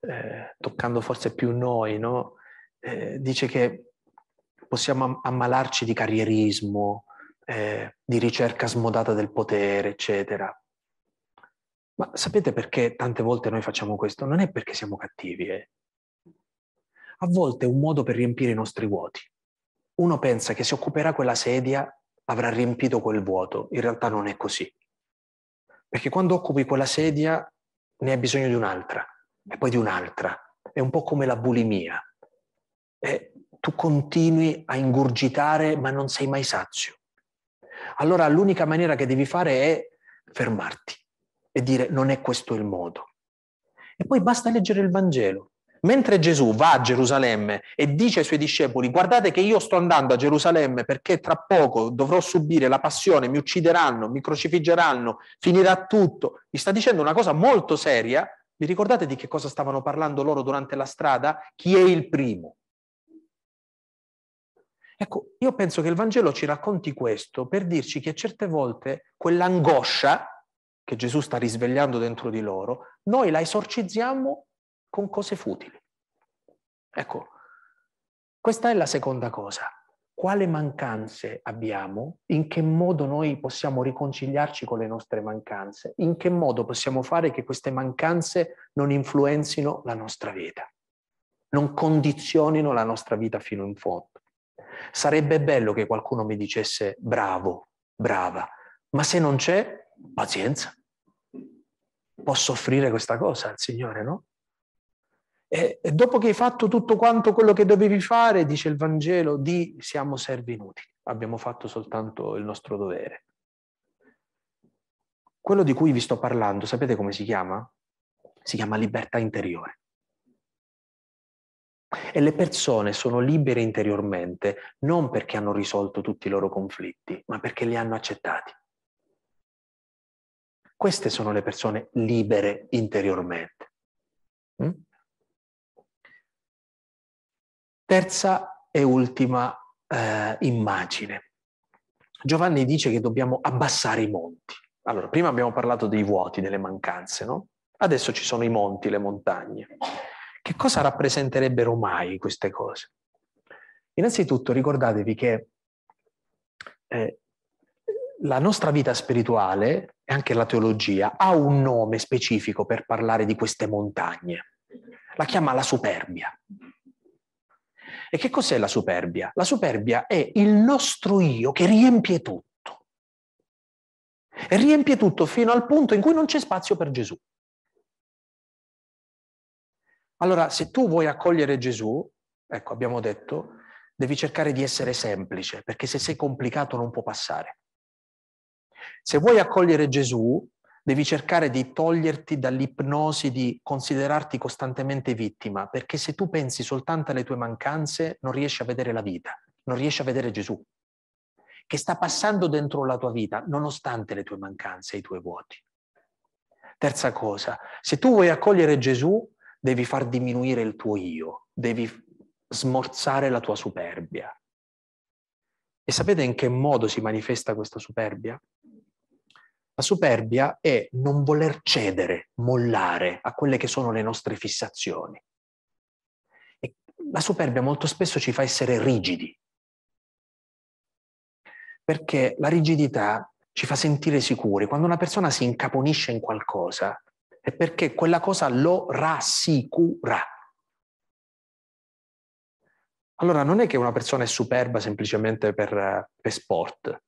eh, toccando forse più noi, no? Eh, dice che possiamo ammalarci di carrierismo, eh, di ricerca smodata del potere, eccetera. Ma sapete perché tante volte noi facciamo questo? Non è perché siamo cattivi. Eh. A volte è un modo per riempire i nostri vuoti. Uno pensa che se occuperà quella sedia avrà riempito quel vuoto. In realtà non è così. Perché quando occupi quella sedia ne hai bisogno di un'altra e poi di un'altra. È un po' come la bulimia. E tu continui a ingurgitare ma non sei mai sazio. Allora l'unica maniera che devi fare è fermarti e dire non è questo il modo. E poi basta leggere il Vangelo. Mentre Gesù va a Gerusalemme e dice ai suoi discepoli, guardate che io sto andando a Gerusalemme perché tra poco dovrò subire la passione, mi uccideranno, mi crocifiggeranno, finirà tutto. Mi sta dicendo una cosa molto seria. Vi ricordate di che cosa stavano parlando loro durante la strada? Chi è il primo? Ecco, io penso che il Vangelo ci racconti questo per dirci che certe volte quell'angoscia che Gesù sta risvegliando dentro di loro, noi la esorcizziamo con cose futili. Ecco, questa è la seconda cosa. Quale mancanze abbiamo? In che modo noi possiamo riconciliarci con le nostre mancanze? In che modo possiamo fare che queste mancanze non influenzino la nostra vita? Non condizionino la nostra vita fino in fondo? Sarebbe bello che qualcuno mi dicesse bravo, brava, ma se non c'è, pazienza. Posso offrire questa cosa al Signore, no? E, e dopo che hai fatto tutto quanto quello che dovevi fare, dice il Vangelo, di siamo servi inutili, abbiamo fatto soltanto il nostro dovere. Quello di cui vi sto parlando, sapete come si chiama? Si chiama libertà interiore. E le persone sono libere interiormente non perché hanno risolto tutti i loro conflitti, ma perché li hanno accettati. Queste sono le persone libere interiormente. Mm? Terza e ultima eh, immagine. Giovanni dice che dobbiamo abbassare i monti. Allora, prima abbiamo parlato dei vuoti, delle mancanze, no? Adesso ci sono i monti, le montagne. Che cosa rappresenterebbero mai queste cose? Innanzitutto ricordatevi che eh, la nostra vita spirituale e anche la teologia ha un nome specifico per parlare di queste montagne. La chiama la superbia. E che cos'è la superbia? La superbia è il nostro io che riempie tutto. E riempie tutto fino al punto in cui non c'è spazio per Gesù. Allora, se tu vuoi accogliere Gesù, ecco, abbiamo detto, devi cercare di essere semplice, perché se sei complicato non può passare. Se vuoi accogliere Gesù, devi cercare di toglierti dall'ipnosi di considerarti costantemente vittima, perché se tu pensi soltanto alle tue mancanze, non riesci a vedere la vita, non riesci a vedere Gesù, che sta passando dentro la tua vita, nonostante le tue mancanze e i tuoi vuoti. Terza cosa, se tu vuoi accogliere Gesù, devi far diminuire il tuo io, devi smorzare la tua superbia. E sapete in che modo si manifesta questa superbia? La superbia è non voler cedere, mollare a quelle che sono le nostre fissazioni. E la superbia molto spesso ci fa essere rigidi, perché la rigidità ci fa sentire sicuri. Quando una persona si incaponisce in qualcosa, è perché quella cosa lo rassicura. Allora non è che una persona è superba semplicemente per, per sport,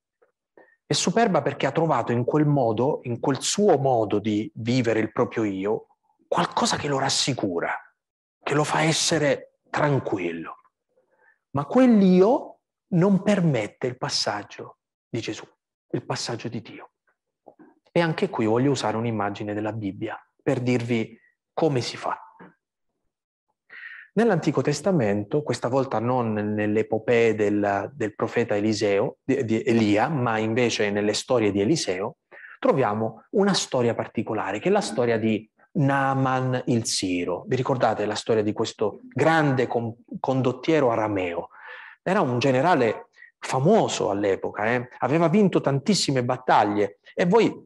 è superba perché ha trovato in quel modo, in quel suo modo di vivere il proprio io, qualcosa che lo rassicura, che lo fa essere tranquillo. Ma quell'io non permette il passaggio di Gesù, il passaggio di Dio. E anche qui voglio usare un'immagine della Bibbia per dirvi come si fa. Nell'Antico Testamento, questa volta non nelle epopee del, del profeta Eliseo, di, di Elia, ma invece nelle storie di Eliseo, troviamo una storia particolare, che è la storia di Naaman il Siro. Vi ricordate la storia di questo grande con, condottiero arameo? Era un generale famoso all'epoca, eh? aveva vinto tantissime battaglie e voi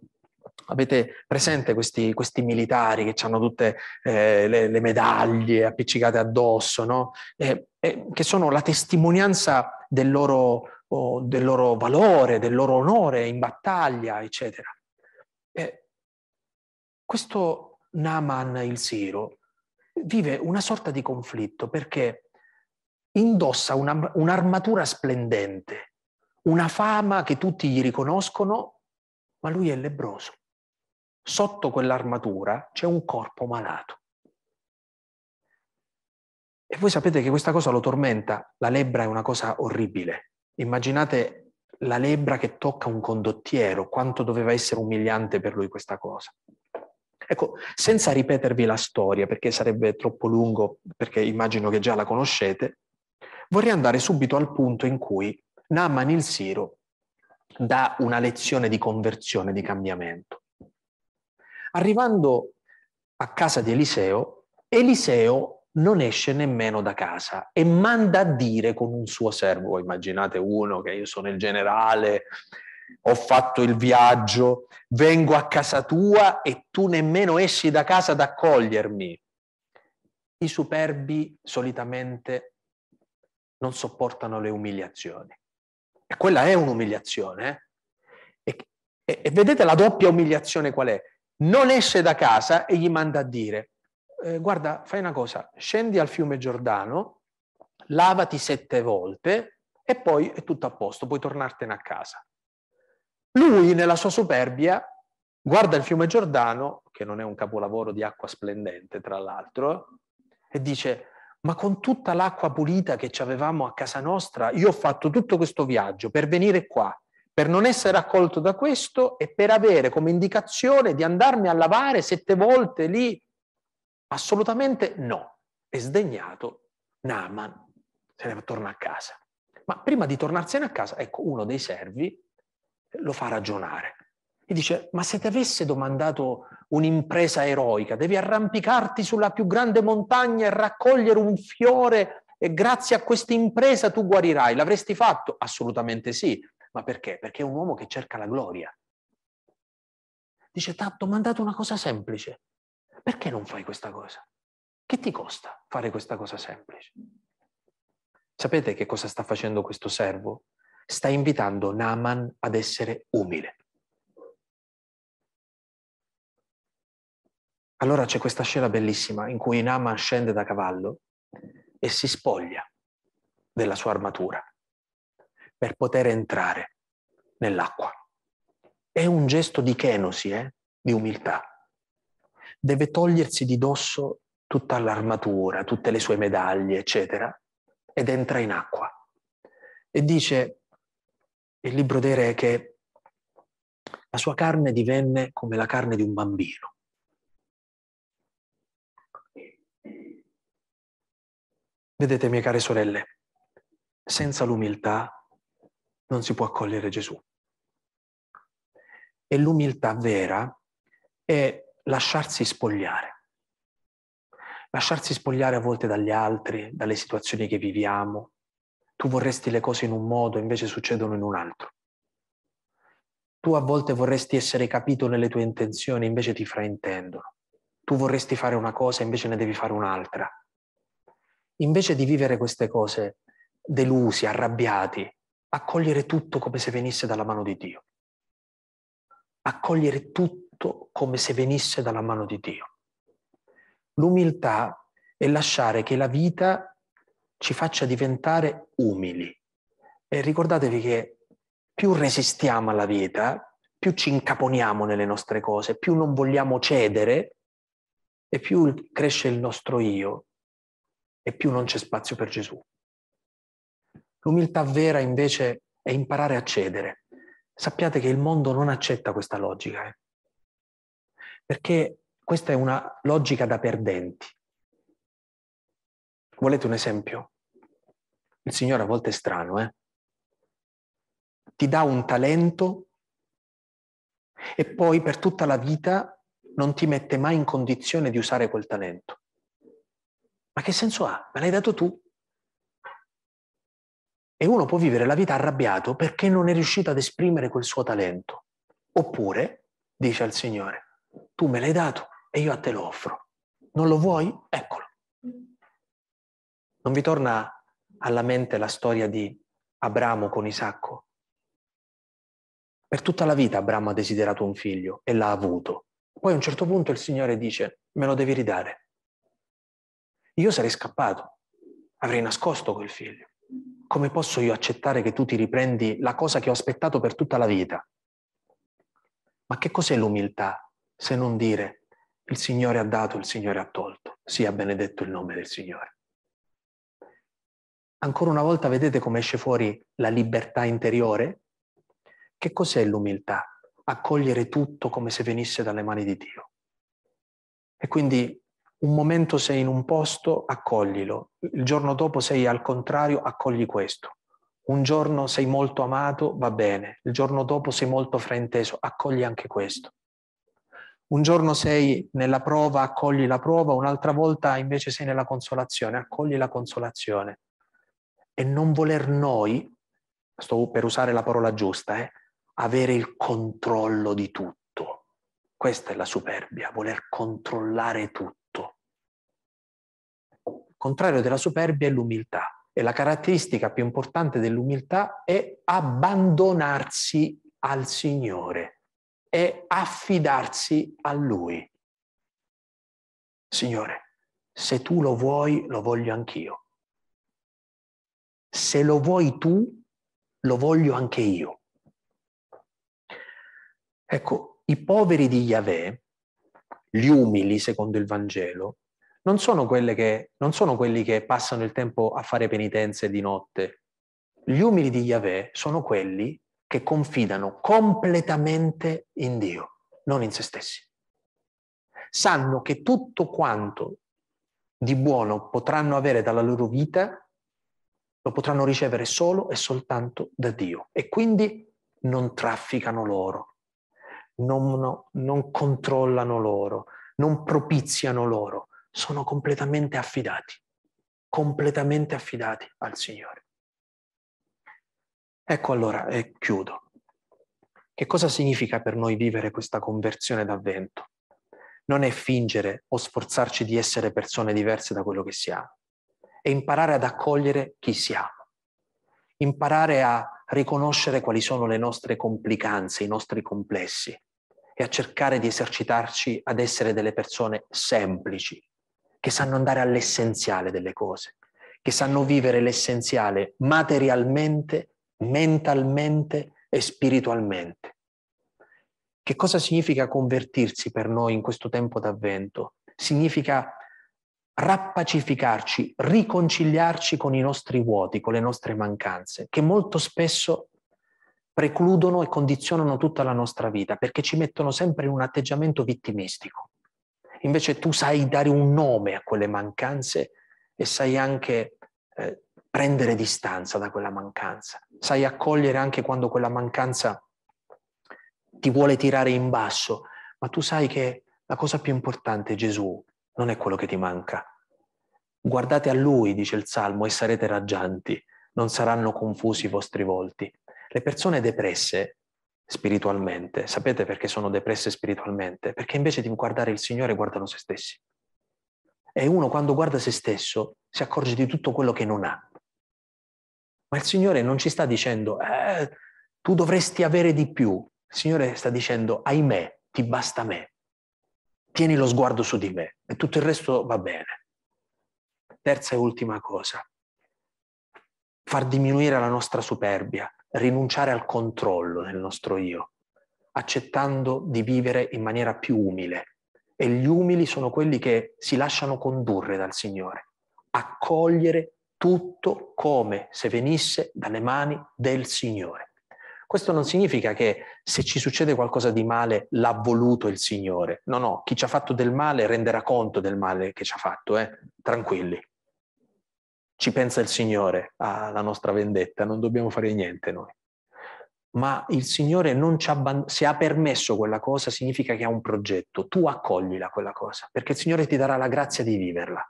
Avete presente questi, questi militari che hanno tutte eh, le, le, medaglie appiccicate addosso, no? e, e che sono la testimonianza del loro, oh, del loro, valore, del loro onore in battaglia, eccetera. E questo Naaman il Siro vive una sorta di conflitto perché indossa una, un'armatura splendente, una fama che tutti gli riconoscono, ma lui è lebroso sotto quell'armatura c'è un corpo malato. E voi sapete che questa cosa lo tormenta. La lebbra è una cosa orribile. Immaginate la lebbra che tocca un condottiero, quanto doveva essere umiliante per lui questa cosa. Ecco, senza ripetervi la storia, perché sarebbe troppo lungo, perché immagino che già la conoscete, vorrei andare subito al punto in cui Naaman il Siro dà una lezione di conversione, di cambiamento. Arrivando a casa di Eliseo, Eliseo non esce nemmeno da casa e manda a dire con un suo servo, immaginate uno che io sono il generale, ho fatto il viaggio, vengo a casa tua e tu nemmeno esci da casa ad accogliermi. I superbi solitamente non sopportano le umiliazioni. E quella è un'umiliazione. Eh? E, e, e, vedete la doppia umiliazione qual è? Non esce da casa e gli manda a dire, eh, guarda, fai una cosa, scendi al fiume Giordano, lavati sette volte e poi è tutto a posto, puoi tornartene a casa. Lui, nella sua superbia, guarda il fiume Giordano, che non è un capolavoro di acqua splendente, tra l'altro, e dice, ma con tutta l'acqua pulita che avevamo a casa nostra, io ho fatto tutto questo viaggio per venire qua, per non essere accolto da questo e per avere come indicazione di andarmi a lavare sette volte lì. Assolutamente no. È sdegnato. Naaman se ne torna a casa. Ma prima di tornarsene a casa, ecco, uno dei servi lo fa ragionare. E dice, ma se ti avesse domandato un'impresa eroica, devi arrampicarti sulla più grande montagna e raccogliere un fiore e grazie a questa impresa tu guarirai. L'avresti fatto? Assolutamente sì. Ma perché? Perché è un uomo che cerca la gloria. Dice, ti ha domandato una cosa semplice. Perché non fai questa cosa? Che ti costa fare questa cosa semplice? Sapete che cosa sta facendo questo servo? Sta invitando Naaman ad essere umile. Allora c'è questa scena bellissima in cui Naaman scende da cavallo e si spoglia della sua armatura per poter entrare nell'acqua. È un gesto di kenosi, eh? di umiltà. Deve togliersi di dosso tutta l'armatura, tutte le sue medaglie, eccetera, ed entra in acqua. E dice il libro dei re che la sua carne divenne come la carne di un bambino Vedete, mie care sorelle, senza l'umiltà non si può accogliere Gesù. E l'umiltà vera è lasciarsi spogliare. Lasciarsi spogliare a volte dagli altri, dalle situazioni che viviamo. Tu vorresti le cose in un modo, invece succedono in un altro. Tu a volte vorresti essere capito nelle tue intenzioni, invece ti fraintendono. Tu vorresti fare una cosa, invece ne devi fare un'altra invece di vivere queste cose delusi, arrabbiati, accogliere tutto come se venisse dalla mano di Dio. Accogliere tutto come se venisse dalla mano di Dio. L'umiltà è lasciare che la vita ci faccia diventare umili. E ricordatevi che più resistiamo alla vita, più ci incaponiamo nelle nostre cose, più non vogliamo cedere e più cresce il nostro io e più non c'è spazio per Gesù. L'umiltà vera invece è imparare a cedere. Sappiate che il mondo non accetta questa logica, eh? perché questa è una logica da perdenti. Volete un esempio? Il Signore a volte è strano, eh? Ti dà un talento e poi per tutta la vita non ti mette mai in condizione di usare quel talento. Ma che senso ha? Me l'hai dato tu. E uno può vivere la vita arrabbiato perché non è riuscito ad esprimere quel suo talento. Oppure, dice al Signore, tu me l'hai dato e io a te lo offro. Non lo vuoi? Eccolo. Non vi torna alla mente la storia di Abramo con Isacco? Per tutta la vita Abramo ha desiderato un figlio e l'ha avuto. Poi a un certo punto il Signore dice, me lo devi ridare. Io sarei scappato, avrei nascosto quel figlio. Come posso io accettare che tu ti riprendi la cosa che ho aspettato per tutta la vita? Ma che cos'è l'umiltà se non dire il Signore ha dato, il Signore ha tolto, sia benedetto il nome del Signore? Ancora una volta vedete come esce fuori la libertà interiore? Che cos'è l'umiltà? Accogliere tutto come se venisse dalle mani di Dio. E quindi un momento sei in un posto, accoglilo. Il giorno dopo sei al contrario, accogli questo. Un giorno sei molto amato, va bene. Il giorno dopo sei molto frainteso, accogli anche questo. Un giorno sei nella prova, accogli la prova, un'altra volta invece sei nella consolazione, accogli la consolazione. E non voler noi, sto per usare la parola giusta, eh, avere il controllo di tutto. Questa è la superbia, voler controllare tutto. Contrario della superbia è l'umiltà. E la caratteristica più importante dell'umiltà è abbandonarsi al Signore e affidarsi a Lui. Signore, se tu lo vuoi, lo voglio anch'io. Se lo vuoi tu, lo voglio anche io. Ecco, i poveri di Yahweh, gli umili secondo il Vangelo, non sono, che, non sono quelli che passano il tempo a fare penitenze di notte. Gli umili di Yahweh sono quelli che confidano completamente in Dio, non in se stessi. Sanno che tutto quanto di buono potranno avere dalla loro vita lo potranno ricevere solo e soltanto da Dio e quindi non trafficano loro, non, non controllano loro, non propiziano loro, sono completamente affidati, completamente affidati al Signore. Ecco allora, e chiudo. Che cosa significa per noi vivere questa conversione d'avvento? Non è fingere o sforzarci di essere persone diverse da quello che siamo, è imparare ad accogliere chi siamo, imparare a riconoscere quali sono le nostre complicanze, i nostri complessi e a cercare di esercitarci ad essere delle persone semplici, che sanno andare all'essenziale delle cose, che sanno vivere l'essenziale materialmente, mentalmente e spiritualmente. Che cosa significa convertirsi per noi in questo tempo d'avvento? Significa rappacificarci, riconciliarci con i nostri vuoti, con le nostre mancanze, che molto spesso precludono e condizionano tutta la nostra vita, perché ci mettono sempre in un atteggiamento vittimistico. Invece tu sai dare un nome a quelle mancanze e sai anche eh, prendere distanza da quella mancanza. Sai accogliere anche quando quella mancanza ti vuole tirare in basso, ma tu sai che la cosa più importante, Gesù, non è quello che ti manca. Guardate a Lui, dice il Salmo, e sarete raggianti, non saranno confusi i vostri volti. Le persone depresse spiritualmente. Sapete perché sono depresse spiritualmente? Perché invece di guardare il Signore guardano se stessi. E uno quando guarda se stesso si accorge di tutto quello che non ha. Ma il Signore non ci sta dicendo, eh, tu dovresti avere di più. Il Signore sta dicendo, ahimè, ti basta me. Tieni lo sguardo su di me e tutto il resto va bene. Terza e ultima cosa, far diminuire la nostra superbia, rinunciare al controllo del nostro io, accettando di vivere in maniera più umile. E gli umili sono quelli che si lasciano condurre dal Signore, accogliere tutto come se venisse dalle mani del Signore. Questo non significa che se ci succede qualcosa di male l'ha voluto il Signore. No, no, chi ci ha fatto del male renderà conto del male che ci ha fatto, eh? tranquilli ci pensa il Signore alla nostra vendetta, non dobbiamo fare niente noi. Ma il Signore non ci abband- se ha permesso quella cosa significa che ha un progetto, tu accoglila quella cosa, perché il Signore ti darà la grazia di viverla.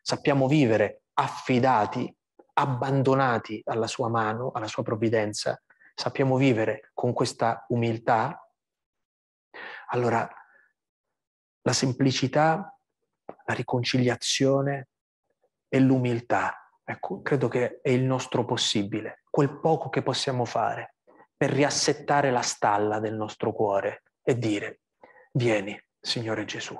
Sappiamo vivere affidati, abbandonati alla sua mano, alla sua provvidenza, sappiamo vivere con questa umiltà, allora la semplicità, la riconciliazione, e l'umiltà. Ecco, credo che è il nostro possibile, quel poco che possiamo fare per riassettare la stalla del nostro cuore e dire, vieni, Signore Gesù.